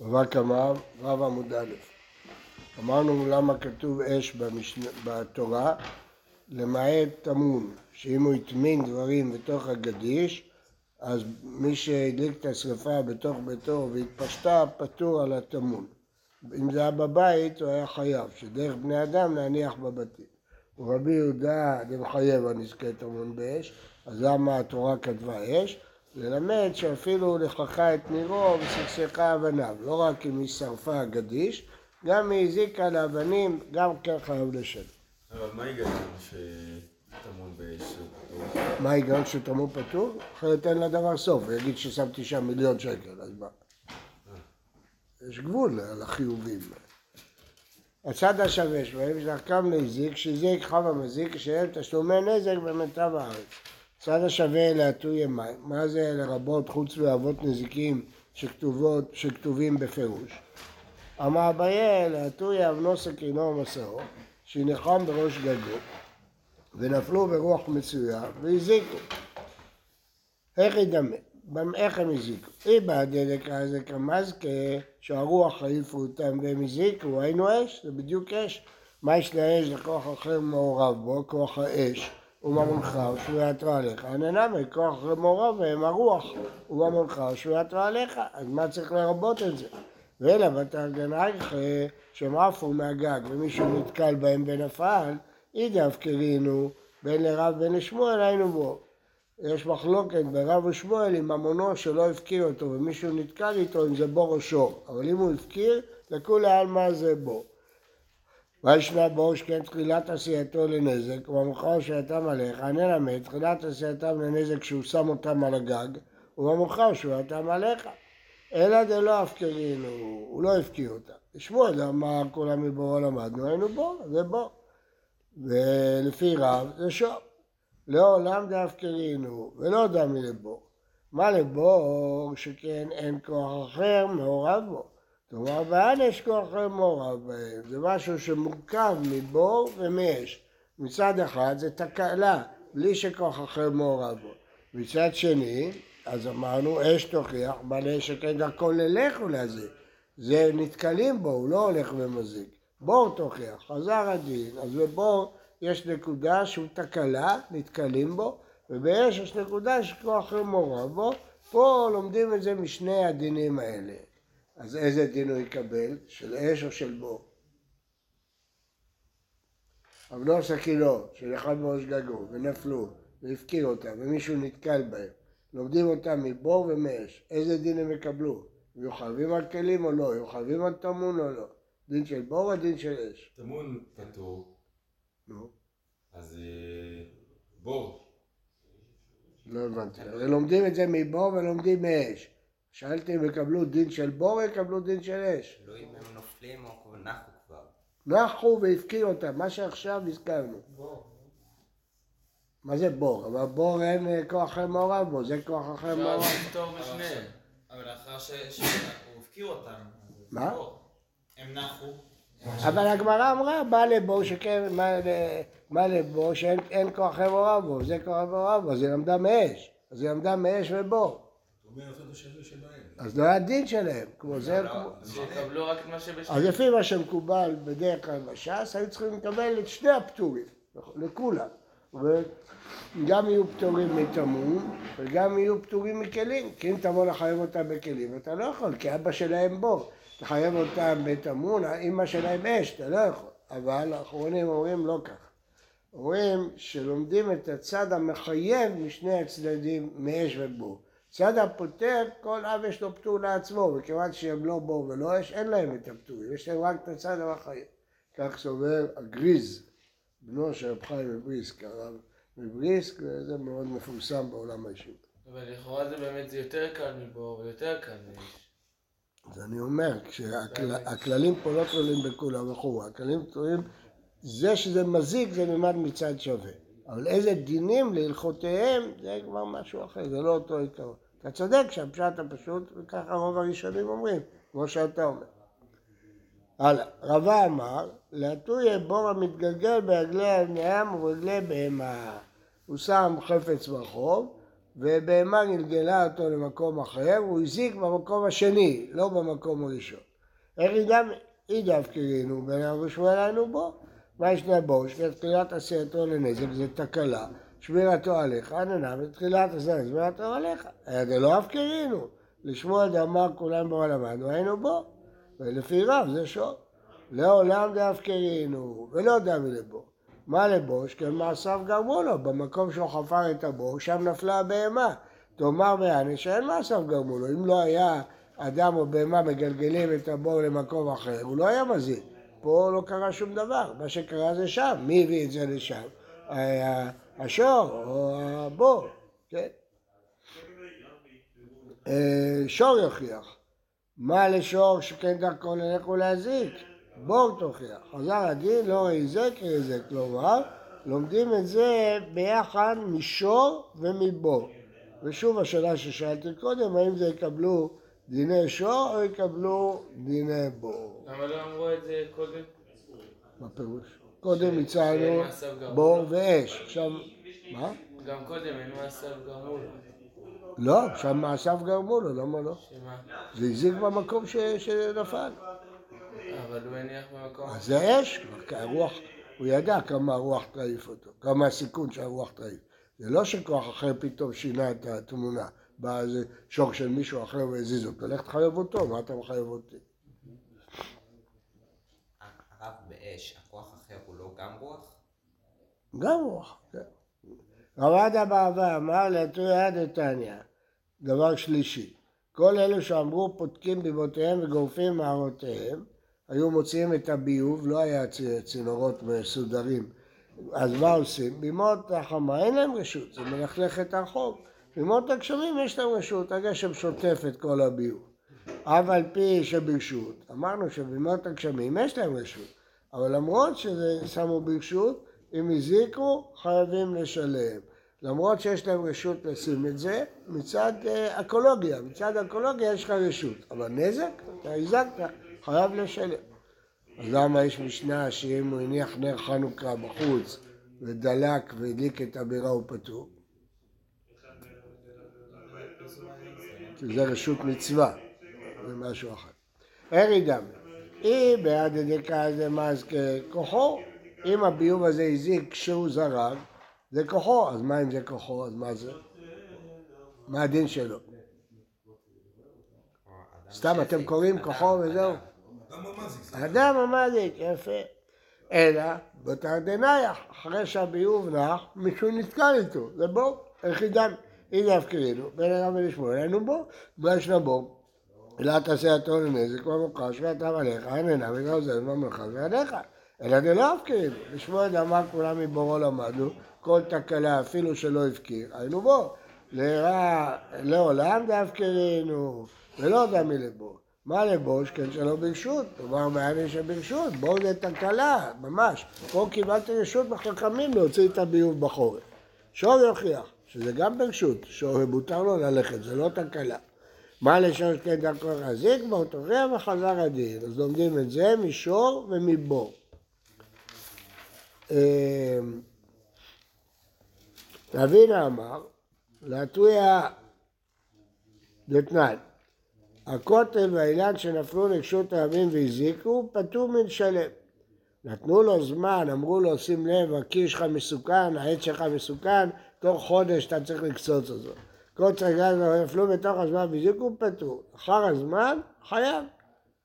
בבא קמא, רב עמוד א'. אמרנו למה כתוב אש במשנה, בתורה, למעט טמון, שאם הוא הטמין דברים בתוך הגדיש, אז מי שהדליק את השרפה בתוך ביתו והתפשטה, פטור על הטמון. אם זה היה בבית, הוא היה חייב, שדרך בני אדם להניח בבתים. ורבי יהודה דמחייב הנזקי טמון באש, אז למה התורה כתבה אש? ללמד שאפילו לכלכה את נירו וסכסכה אבניו, לא רק אם היא שרפה גדיש, גם היא הזיקה לאבנים, גם כן חייב לשלם. אבל מה ההיגיון שטמון באש? מה ההיגיון שטמון פטור? אחרת אין לדבר סוף, הוא יגיד ששמתי שם מיליון שקל, אז מה? יש גבול לחיובים. הצד השווה שבהם שדרכם להזיק, שהזיק חב המזיק, שאין תשלומי נזק במיטב הארץ. צד השווה להטוי מים, מה זה לרבות חוץ מאבות נזיקים שכתובות, שכתובים בפירוש? אמר אביה להטוי אבנו סכינו ומסעו, שנחם בראש גגו, ונפלו ברוח מצויה והזיקו. איך ידמה? איך הם הזיקו? אי בעדלק הזה כמזכה, שהרוח העיפו אותם והם הזיקו, היינו אש, זה בדיוק אש. מה יש לאש לכוח אחר מעורב בו, כוח האש. וממונך ושהוא יתרה עליך. הננמי כוח אחר מעורב בהם הרוח וממונך ושהוא יתרה עליך. אז מה צריך לרבות את זה? ואלא בתרגנייך שהם עפו מהגג ומישהו נתקל בהם ונפל, אידא הפקרינו בין לרב בין לשמואל היינו בו. יש מחלוקת ברב ושמואל עם ממונו שלא הפקיר אותו ומישהו נתקל איתו אם זה בור או שור, אבל אם הוא הפקיר, לכולי עלמא זה בור. וישמע בור שכן תחילת עשייתו לנזק, ובמאוחר שהייתם עליך, נלמד תחילת עשייתם לנזק שהוא שם אותם על הגג, ובמאוחר שהייתם עליך. אלא דלא הפקרינו, הוא לא הפקיר אותם. שמואל אמר כולם מבורו למדנו, היינו בור, זה בור. ולפי רב זה שור. לעולם דאפקרינו, ולא דמי לבור. מה לבור שכן אין כוח אחר מעורב בו. כלומר, ואין יש כוח אחר מעורב בהם. זה משהו שמורכב מבור ומאש. מצד אחד זה תקלה, בלי שכוח אחר מעורב בו. מצד שני, אז אמרנו, אש תוכיח, בעלי שכן דרכו ללך ולזה. זה נתקלים בו, הוא לא הולך ומזיק. בור תוכיח, חזר הדין, אז בבור יש נקודה שהוא תקלה, נתקלים בו, ובאש יש נקודה שכוח אחר מעורב בו. פה לומדים את זה משני הדינים האלה. אז איזה דין הוא יקבל? של אש או של בור? אבנור סכינו, של אחד מראש גגו, ונפלו, והפקיר אותם, ומישהו נתקל בהם. לומדים אותם מבור ומאש. איזה דין הם יקבלו? הם יוכבים על כלים או לא? יוכבים על טמון או לא? דין של בור או דין של אש? טמון פטור, נו, אז אה, בור. לא הבנתי. לומדים את זה מבור ולומדים מאש. שאלתי אם יקבלו דין של בור או יקבלו דין של אש? תלוי אם הם נופלים או נחו כבר. נחו והפקיר אותם, מה שעכשיו הזכרנו. מה זה בור? אבל בור אין אה, כוח אחר מעורב בו, זה כוח אחר אפשר מעורב. לפתור בשניהם. אבל לאחר ש- שהוא הפקיר אותם. מה? בור. הם נחו. אבל הגמרא אמרה, מה לבור שכן, מה לבור שאין אין כוח אחר מעורב בו, זה כוח אחר מעורב בו, אז היא למדה מאש. אז היא למדה מאש ובור. אז לא היה דין שלהם, כמו זה, כמו... שיקבלו רק את מה שבשניהם. אז לפי מה שמקובל בדרך כלל בש"ס, היו צריכים לקבל את שני הפטורים, לכולם. וגם יהיו פטורים מטמון, וגם יהיו פטורים מכלים. כי אם תבוא לחייב אותם בכלים, אתה לא יכול, כי אבא שלהם בור. תחייב אותם בטמון, אמא שלהם אש, אתה לא יכול. אבל האחרונים אומרים לא כך. אומרים שלומדים את הצד המחייב משני הצדדים מאש ובור. צד הפוטר, כל אב יש לו פטור לעצמו, וכיוון שהם לא בור ולא אש, אין להם את הפטורים, יש להם רק את הצד המחייב. כך סובר הגריז, בנו של רב חיים מבריסק, הרב מבריסק, וזה מאוד מפורסם בעולם הישיבה. אבל לכאורה זה באמת זה יותר קל מבור ויותר קל מאש. אז אני אומר, כשהכללים פה לא תלויים בכולם וכו', הכללים תלויים, זה שזה מזיק זה נלמד מצד שווה. אבל איזה דינים להלכותיהם זה כבר משהו אחר, זה לא אותו עיקרון. אתה צודק שהפשט הפשוט, וככה רוב הראשונים אומרים, כמו שאתה אומר. הלאה, רבה אמר, להטוי בור המתגלגל ברגלי הים וברגלי בהמה. הוא שם חפץ ברחוב, ובהמה גלגלה אותו למקום אחר, הוא הזיק במקום השני, לא במקום הראשון. איך ידע אידף קרינו, בין אבו שמואל היינו בו. מה ישנה בו? שתחילת עשייתו לנזק זה תקלה, שמירתו עליך, עננה, ותחילת עשייתו שמירתו עליך. זה לא אף קרינו. לשמוע דאמר כולם בו למדנו, היינו בו. ולפי רב זה שור. לעולם דאף קרינו, ולא דמי לבו. מה לבו? שכן מעשיו גרמו לו, במקום שהוא חפר את הבור, שם נפלה הבהמה. תאמר בעני שאין מעשיו גרמו לו. אם לא היה אדם או בהמה מגלגלים את הבור למקום אחר, הוא לא היה מזיק. פה לא קרה שום דבר, מה שקרה זה שם. מי הביא את זה לשם? השור או הבור, כן? אה, שור יוכיח. מה לשור שכן דרכו ללך ולהזיק? בור תוכיח. חזר הדין לא היזק היזק, כלומר, לומדים את זה ביחד משור ומבור. ושוב השאלה ששאלתי קודם, האם זה יקבלו דיני שור או יקבלו דיני בור? למה לא אמרו את זה קודם? מה פירוש? קודם הצענו בור. ואש. עכשיו, מה? גם קודם אין מעשיו גרמו לו. לא, עכשיו מעשיו גרמו לו, למה לא? שמה? זה הזיק במקום שנפל. אבל הוא הניח במקום. אז זה אש, הרוח, הוא ידע כמה הרוח תעיף אותו, כמה הסיכון שהרוח תעיף. זה לא שכוח אחר פתאום שינה את התמונה, בא איזה שור של מישהו אחר והזיז אותו, לך תחייב אותו, מה אתה מחייב אותי? הרב באש, הכוח אחר הוא לא גם רוח? גם רוח, כן. רבדה בעבר אמר לתוי יד דתניא, דבר שלישי, כל אלו שאמרו פותקים ביבותיהם וגורפים מערותיהם, היו מוציאים את הביוב, לא היה צינורות מסודרים, אז מה עושים? בימות החמה אין להם רשות, זה מלכלך את הרחוב. בימות הגשמים יש להם רשות, הגשם שוטף את כל הביוב. אף על פי שברשות, אמרנו שבימות הגשמים יש להם רשות, אבל למרות שזה שמו ברשות, אם הזיקו, חייבים לשלם. למרות שיש להם רשות לשים את זה, מצד אה, אקולוגיה, מצד אקולוגיה יש לך רשות, אבל נזק, אתה הזקת, חייב לשלם. אז למה יש משנה שאם הוא הניח נר חנוכה בחוץ ודלק והדליק את הבירה הוא פטור? כי זה רשות מצווה, זה משהו אחר. ארי דמי, אם בעד הדקה זה מזכה כוחו, אם הביוב הזה הזיק כשהוא זרק, זה כוחו, אז מה אם זה כוחו, אז מה זה? מה הדין שלו? סתם אתם קוראים כוחו וזהו? אדם. המזיק, יפה. אלא בתר דנייח, אחרי שהביוב נח, מישהו נתקל איתו, זה בור, איך ידענו? הנה הפקרינו, בין הרב ולשמואל, היינו בור, מה יש לבור? אלא תעשה התור לנזק במוקש ואתה עליך, אין עיניו וגם עוזר במלאכה ועליך. אלא דלא הפקרינו, לשמואל אמר כולם מבורו למדנו, כל תקלה אפילו שלא הפקיר, היינו בור. לרע, לעולם דאפקרינו, ולא דמי לבור. מה לבור? שכן שלא ברשות, כלומר מעניין שברשות, בור זה תקלה, ממש. פה קיבלתי רשות בחכמים להוציא את הביוב בחורף. שור יוכיח, שזה גם ברשות, שור מותר לו ללכת, זה לא תקלה. מה לשור שכן דרכו להחזיק בו, תוכיח וחזר הדין. אז לומדים את זה משור ומבור. אה, רבינה אמר, להטויה דתנן, הכותל והאילן שנפלו לרשות הרבים והזיקו, פטור מן שלם. נתנו לו זמן, אמרו לו, שים לב, הקיר שלך מסוכן, העץ שלך מסוכן, תוך חודש אתה צריך לקצוץ אותו. קוץ הגז נפלו בתוך הזמן והזיקו, פטור. אחר הזמן, חייב.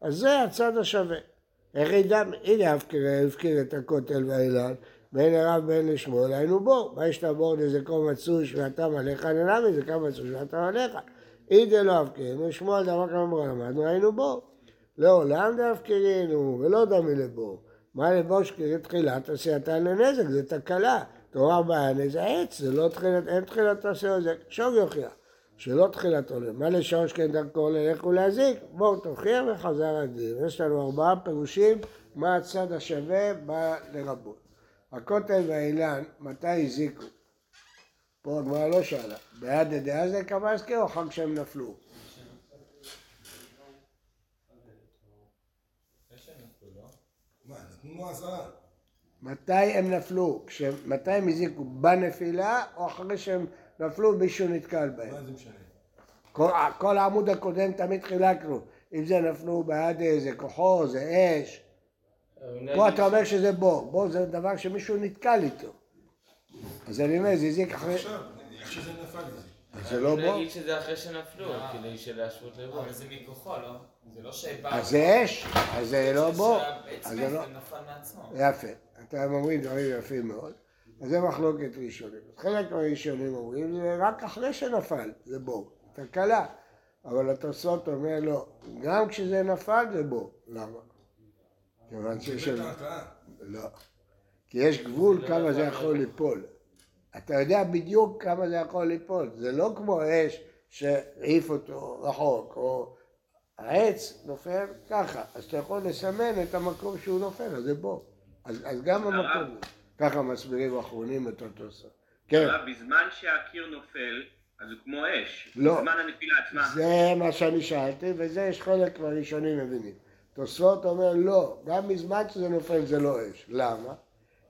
אז זה הצד השווה. איך ידע, הנה הפקיר, הפקיר את הכותל והאילן, בין הרב בין לשמואל, היינו. מה יש לבור נזקו מצוי שביעתם עליך, ננע מזקה מצוי שביעתם עליך. אידה לא הפקירנו, שמואל דבר כמה אמרו למדנו, היינו בור. לעולם דאפקרינו, ולא דמי לבור. מה לבור שקרי תחילת עשייתן לנזק, זה תקלה. תורה בענה זה עץ, זה לא תחילת, אין תחילת עשייה, זה שור יוכיח. שלא תחילתו. מה לשור שכן דרכו ללך ולהזיק? בואו תוכיח וחזר הדין. יש לנו ארבעה פירושים מה הצד השווה בא לרבות. הכותל והאילן, מתי הזיקו? פה הגמרא לא שאלה. בעד דעה זה קבסקי או חג שהם נפלו? מה, נתנו לו עשרה. מתי הם נפלו? מתי הם הזיקו? בנפילה או אחרי שהם נפלו מישהו נתקל בהם. מה זה משנה? כל, כל העמוד הקודם תמיד חילקנו, אם זה נפלו בעד איזה כוחו, זה אש. פה אתה אומר שזה בור, בור זה דבר שמישהו נתקל איתו. אז אני אומר, זה הזיק אחרי... עכשיו, איך שזה נפל. אז זה לא בור? נגיד שזה אחרי שנפלו, כדי שלהשוות לבור. אבל זה מכוחו, לא? זה לא שבא... אז זה אש, אז זה לא בור. אז זה לא... יפה. אתם אומרים דברים יפים מאוד. אז זה מחלוקת ראשונים. חלק מהראשונים אומרים זה רק אחרי שנפל, זה בור. תקלה. אבל התוספות אומר לא, גם כשזה נפל זה בור. למה? כיוון שיש... לא. כי יש גבול כמה זה יכול ליפול. אתה יודע בדיוק כמה זה יכול ליפול. זה לא כמו אש שהעיף אותו רחוק, או העץ נופל ככה. אז אתה יכול לסמן את המקום שהוא נופל, אז זה בור. אז, אז גם המקום, ככה מסבירים האחרונים את אותו סוף. כן, בזמן שהקיר נופל, אז הוא כמו אש. לא. בזמן הנפילה עצמה. זה מה שאני שאלתי, וזה יש חלק מהראשונים מבינים. תוספות אומר לא, גם בזמן שזה נופל זה לא אש. למה?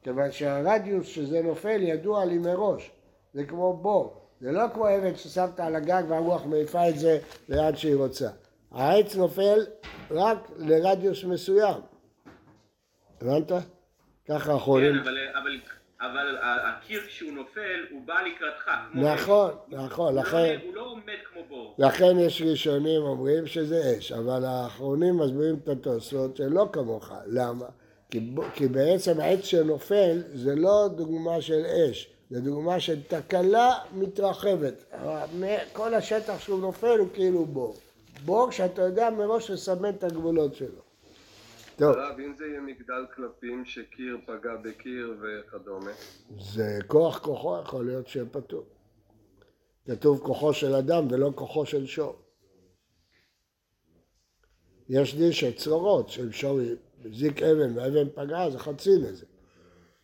כיוון שהרדיוס שזה נופל ידוע לי מראש. זה כמו בור. זה לא כמו אבן ששמת על הגג והרוח מעיפה את זה לאן שהיא רוצה. העץ נופל רק לרדיוס מסוים. הבנת? ככה האחרונים. כן, אבל, אבל, אבל הקיר כשהוא נופל, הוא בא לקראתך. נכון. נכון, הוא לא- לכן... הוא לא עומד כמו בור. לכן יש ראשונים אומרים שזה אש, אבל האחרונים מסבירים את התוספות שלא כמוך. למה? כי, כי בעצם העץ שנופל זה לא דוגמה של אש, זה דוגמה של תקלה מתרחבת. כל השטח שהוא נופל הוא כאילו בור. בור שאתה יודע מראש לסמן את הגבולות שלו. טוב, הרב, אם זה יהיה מגדל קלפים שקיר פגע בקיר וכדומה, זה כוח כוחו יכול להיות שיהיה פטור. כתוב כוחו של אדם ולא כוחו של שור. יש דין של צרורות, של שור זיק אבן והאבן פגעה, זה חצי לזה.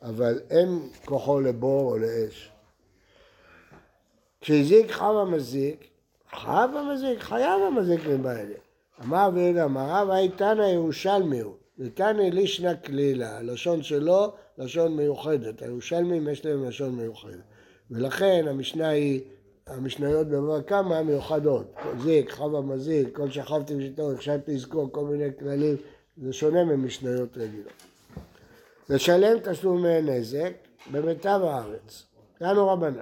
אבל אין כוחו לבור או לאש. כשהזיק חב המזיק, חב המזיק, חייב המזיק מבעלה. אמר ויהודה אמרה, והייתנא ירושלמי הוא. ניתנא לישנא כלילה, הלשון שלו, לשון מיוחדת. הירושלמים יש להם לשון מיוחדת. ולכן המשנה היא, המשניות בבבא קמא מיוחדות. זיק, חב המזיק, כל שכבתי בשתו, הכשלתי לזכור כל מיני כללים, זה שונה ממשניות רגילות. לשלם תשלומי נזק במיטב הארץ. כאנו רבנן.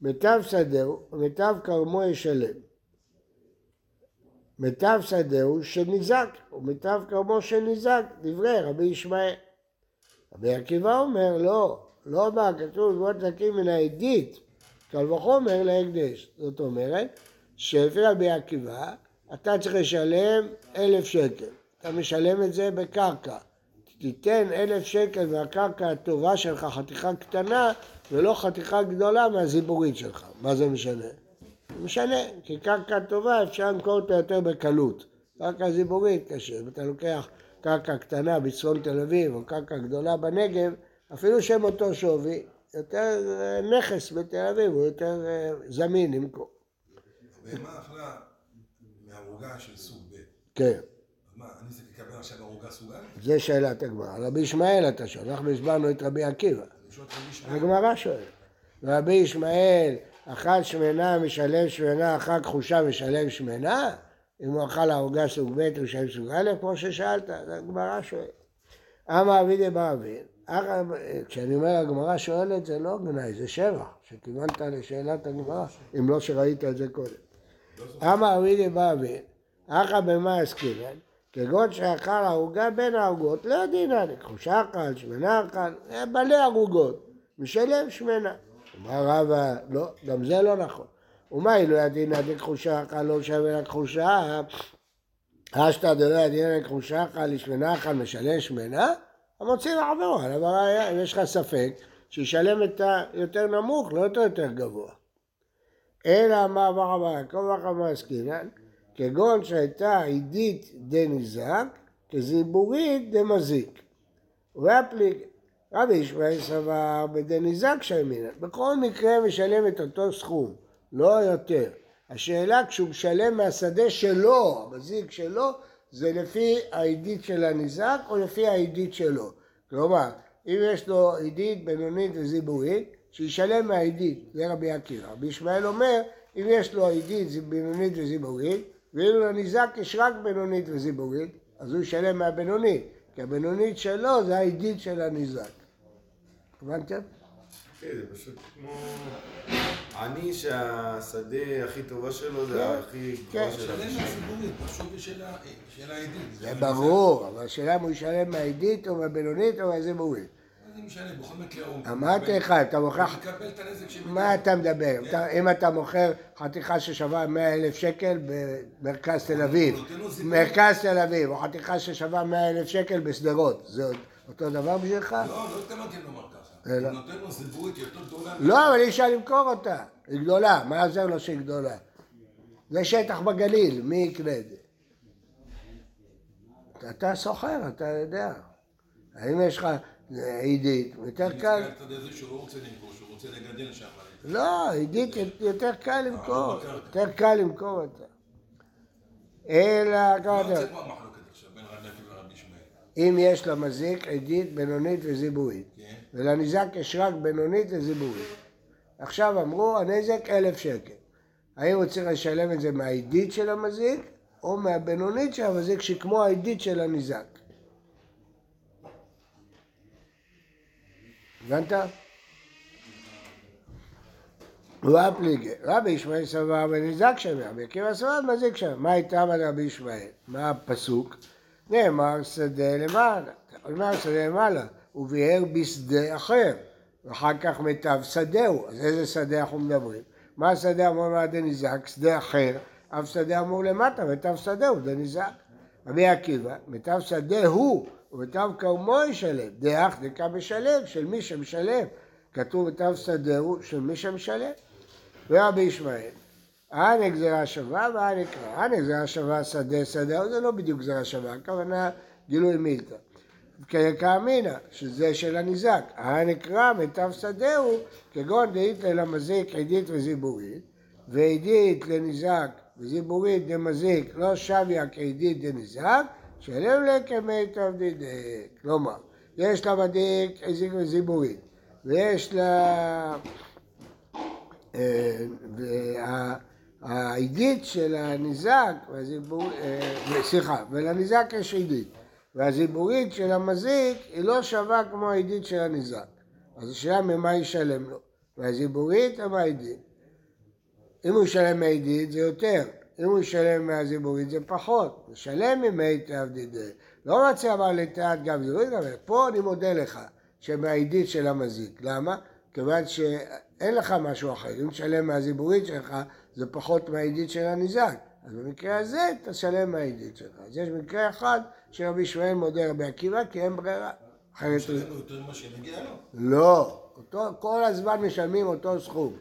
מיטב שדהו ומיטב כרמו ישלם. מיטב שדהו שניזק, ומיטב כרמו שניזק, דברי רבי ישמעאל. רבי עקיבא אומר, לא, לא בא, כתוב לבנות נקים מן העדית, קל וחומר להקדש. זאת אומרת, שלפי רבי עקיבא, אתה צריך לשלם אלף שקל. אתה משלם את זה בקרקע. תיתן אלף שקל מהקרקע הטובה שלך, חתיכה קטנה, ולא חתיכה גדולה מהזיבורית שלך. מה זה משנה? משנה, כי קרקע טובה אפשר למכור אותה יותר בקלות. קרקע זיבורית קשה. אם אתה לוקח קרקע קטנה בצפון תל אביב, או קרקע גדולה בנגב, אפילו שהם אותו שווי, יותר אה, נכס בתל אביב, הוא יותר אה, זמין למכור. בהמה אכלה מערוגה של סוג ב'. כן. מה, אני צריך לקבל עכשיו ערוגה סוג א'? זה שאלת הגמרא. רבי ישמעאל אתה שואל, אנחנו הסברנו את רבי עקיבא. הגמרא שואלת. רבי ישמעאל אכל שמנה משלם שמנה, אכל כחושה משלם שמנה? אם הוא אכל ערוגה סוג ב' הוא משלם סוג א', כמו ששאלת, אז הגמרא שואלת. אמר אבידי בר אבין, כשאני אומר הגמרא שואלת זה לא גנאי, זה שבח, שכיוונת לשאלת הגמרא, אם לא שראית את זה קודם. אמר אבידי בר אבין, אחא במה עסקינן, כגון שאכל ערוגה בין הערוגות, לא דינן, כחושה אכל, שמנה אכל, היה מלא ערוגות, משלם שמנה. אמר רבא, לא, גם זה לא נכון. ומה אילו ידינא דכחושה אכל לא שווה לכחושה? אשתא דלא דכחושה אכל לשמנה אכל משלם שמנה? המוציא על הראיה, אם יש לך ספק, שישלם את היותר נמוך, לא את היותר גבוה. אלא אמר ברבא יעקב וחמא עסקינן, כגון שהייתה עידית דניזק, כזיבורית דמזיק. והפליג, רבי ישמעאל סבר בדניזק שהאמינן. בכל מקרה משלם את אותו סכום, לא יותר. השאלה כשהוא משלם מהשדה שלו, המזיק שלו, זה לפי העידית של הניזק או לפי העידית שלו. כלומר, אם יש לו עידית, בינונית וזיבורית, שישלם מהעידית, זה רבי עקיבא. רבי ישמעאל אומר, אם יש לו עידית בינונית וזיבורית, ואילו לניזק יש רק בינונית וזיבורית, אז הוא ישלם מהבינונית, כי הבינונית שלו זה העידית של הניזק. הבנתם? כן, זה פשוט כמו... עני שהשדה הכי טובה שלו זה הכי כן. גבוה של שלם הראשון. מהציבורית, פשוט של העדית. זה ברור, אבל השאלה אם הוא ישלם מהעידית או מהבינונית או מהזיבורית. מה זה משנה, בכל מקרה הוא... אמרתי לך, אתה מוכרח... הוא מקבל את הנזק שמגיע. מה אתה מדבר? אתה- אם אתה מוכר חתיכה ששווה 100 אלף שקל במרכז תל אביב, הוא זיכוי. מרכז תל אביב, או חתיכה ששווה 100 אלף שקל בשדרות, זה אותו דבר בשבילך? לא, לא התכוונתי לומר ככה. אלא- הוא נותן לו זיבורית יותר גדולה. לא, אבל אי אפשר למכור אותה, היא גדולה, מה עוזר לו שהיא גדולה? זה שטח בגליל, מי יקנה את זה? אתה- סוחר, אתה יודע. האם יש לך עידית, יותר אני קל, על הצד הזה שהוא לא רוצה למכור, שהוא רוצה לגדל שם. לא, עידית יותר קל למכור, לא מכרתי. יותר קל למכור אותה. אלא, לא כמה רוצה פה המחלוקת עכשיו בין רבי עקיבא לרבי ישמעאל. אם יש למזיק עדית, בינונית וזיבורית, כן. ולניזק יש רק בינונית וזיבורית. עכשיו אמרו, הנזק אלף שקל. האם הוא צריך לשלם את זה מהעדית של המזיק, או מהבינונית של המזיק, שכמו העדית של הניזק? הבנת? רב פליגי, רבי ישמעאל סבר בניזק שווה, רבי עקיבא סבר מזיק שווה. מה איתם על רבי ישמעאל? מה הפסוק? נאמר שדה למעלה, נאמר שדה למעלה, וביער בשדה אחר, ואחר כך מיטב שדהו, אז איזה שדה אנחנו מדברים? מה השדה אמור מה דניזק? שדה אחר, אף שדה אמור למטה, מיטב שדהו, דניזק. רבי עקיבא, מיטב שדה הוא, ומיטב כרמו ישלם, דאח דקה משלם, של מי שמשלם. כתוב מיטב שדהו של מי שמשלם. ורבי ישמעאל, הנה גזירה שווה והנה קרא. הנה גזירה שווה שדה שדה, זה לא בדיוק גזירה שווה, הכוונה גילוי מילתא. כיקא אמינא, שזה של הניזק. קרא מיטב שדהו, כגון דאית למזיק עדית וזיבורית, ועדית לניזק וזיבורית דמזיק לא שוויה כעדית דניזק, שלם לה כמיטב דידק. כלומר, יש למדיק עזיק וזיבורית, ויש לה... אה, העדית של הניזק, והזיבור- אה, סליחה, ולניזק יש עדית, והזיבורית של המזיק היא לא שווה כמו העדית של הניזק. אז השאלה ממה ישלם לו, והזיבורית או מהעדית? אם הוא ישלם מהעדית זה יותר, אם הוא ישלם מהזיבורית זה פחות, ישלם ממי תעבדידי. לא רוצה אבל לתעת גם זיבורית, אבל פה אני מודה לך שמהעדית של המזיק. למה? כיוון שאין לך משהו אחר, אם תשלם מהזיבורית שלך זה פחות מהעדית של הניזק. אז במקרה הזה תשלם מהעדית שלך. אז יש מקרה אחד שרבי ישמעאל מודה רבי עקיבא כי אין ברירה. אחרת. משלם לו יותר ממה שמגיע לו. לא, אותו, כל הזמן משלמים אותו סכום.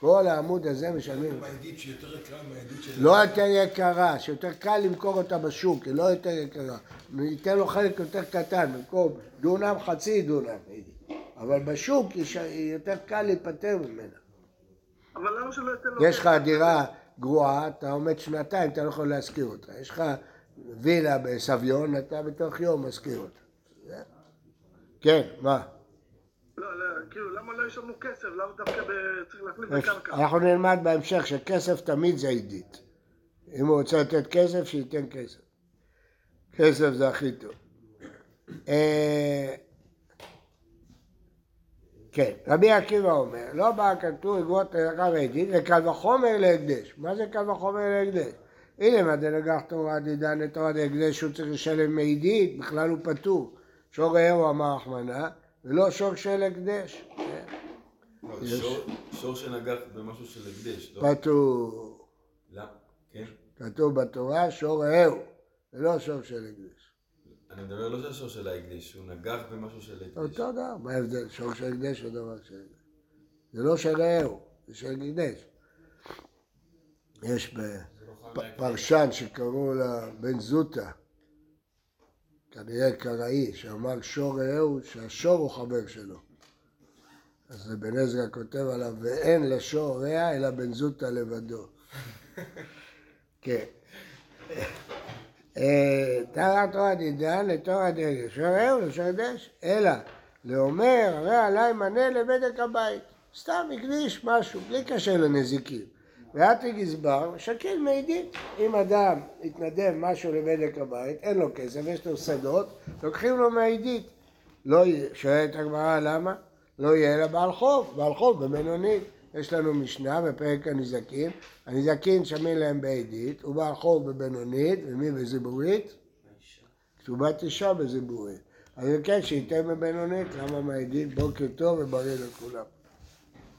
כל העמוד הזה משלמים. מהעדית שיותר יקרה מהעדית של... לא יותר יקרה, שיותר קל למכור אותה בשוק, היא לא יותר יקרה. ניתן לו חלק יותר קטן, במקום דונם, חצי דונם. אבל בשוק היא ש- היא יותר קל להיפטר ממנה. אבל למה שלא ייתן לו... יש לך דירה גרועה, אתה עומד שנתיים, אתה לא יכול להשכיר אותה. יש לך וילה בסביון, אתה בתוך יום משכיר אותה. כן, מה? לא, לא, כאילו, למה לא יש לנו כסף? למה דווקא צריך להחליף בקרקע? אנחנו נלמד בהמשך שכסף תמיד זה עידית. אם הוא רוצה לתת כסף, שייתן כסף. כסף זה הכי טוב. כן, רבי עקיבא אומר, לא בא כתוב אגרות ללקח ועדית, וקל וחומר להקדש. מה זה קל וחומר להקדש? הנה מה דנגח תורה דידן לתורה להקדש שהוא צריך לשלם מעידית, בכלל הוא פטור. שור רעהו אמר רחמנא, ולא שור של הקדש. לא. שור- שנגח במשהו של הקדש, לא? פטור. למה? כן? כתוב בתורה שור רעהו, ולא שור של הקדש. אני מדבר לא של השור של ההקדש, הוא נגח במשהו של הקדש. אותו דבר, מה ההבדל? שור של הקדש או דבר של הקדש? זה לא של רעהו, זה של הקדש. יש פ- פרשן שקראו לה בן זוטה, כנראה קראי, שאמר שור רעהו, שהשור הוא חבר שלו. אז בן עזרא כותב עליו, ואין לשור רע אלא בן זוטה לבדו. כן. אה, תחת תורה דידן לתורה רעהו לשור דש, אלא לאומר, הרי עלי מנה לבדק הבית. סתם הקדיש משהו, בלי קשר לנזיקים. ואתי גזבר, שקיל מעידית. אם אדם התנדב משהו לבדק הבית, אין לו כסף, יש לו שדות, לוקחים לו מעידית. לא שואלת הגמרא למה? לא יהיה אלא בעל חוב, בעל חוב במלונית. יש לנו משנה בפרק הנזקים, הנזקים שמים להם בעדית, ובעל חוב בבינונית, ומי בזיבורית? כתובת אישה בזיבורית. אז כן, שייתן בבינונית, למה מעדית? בוקר טוב ובריא לכולם.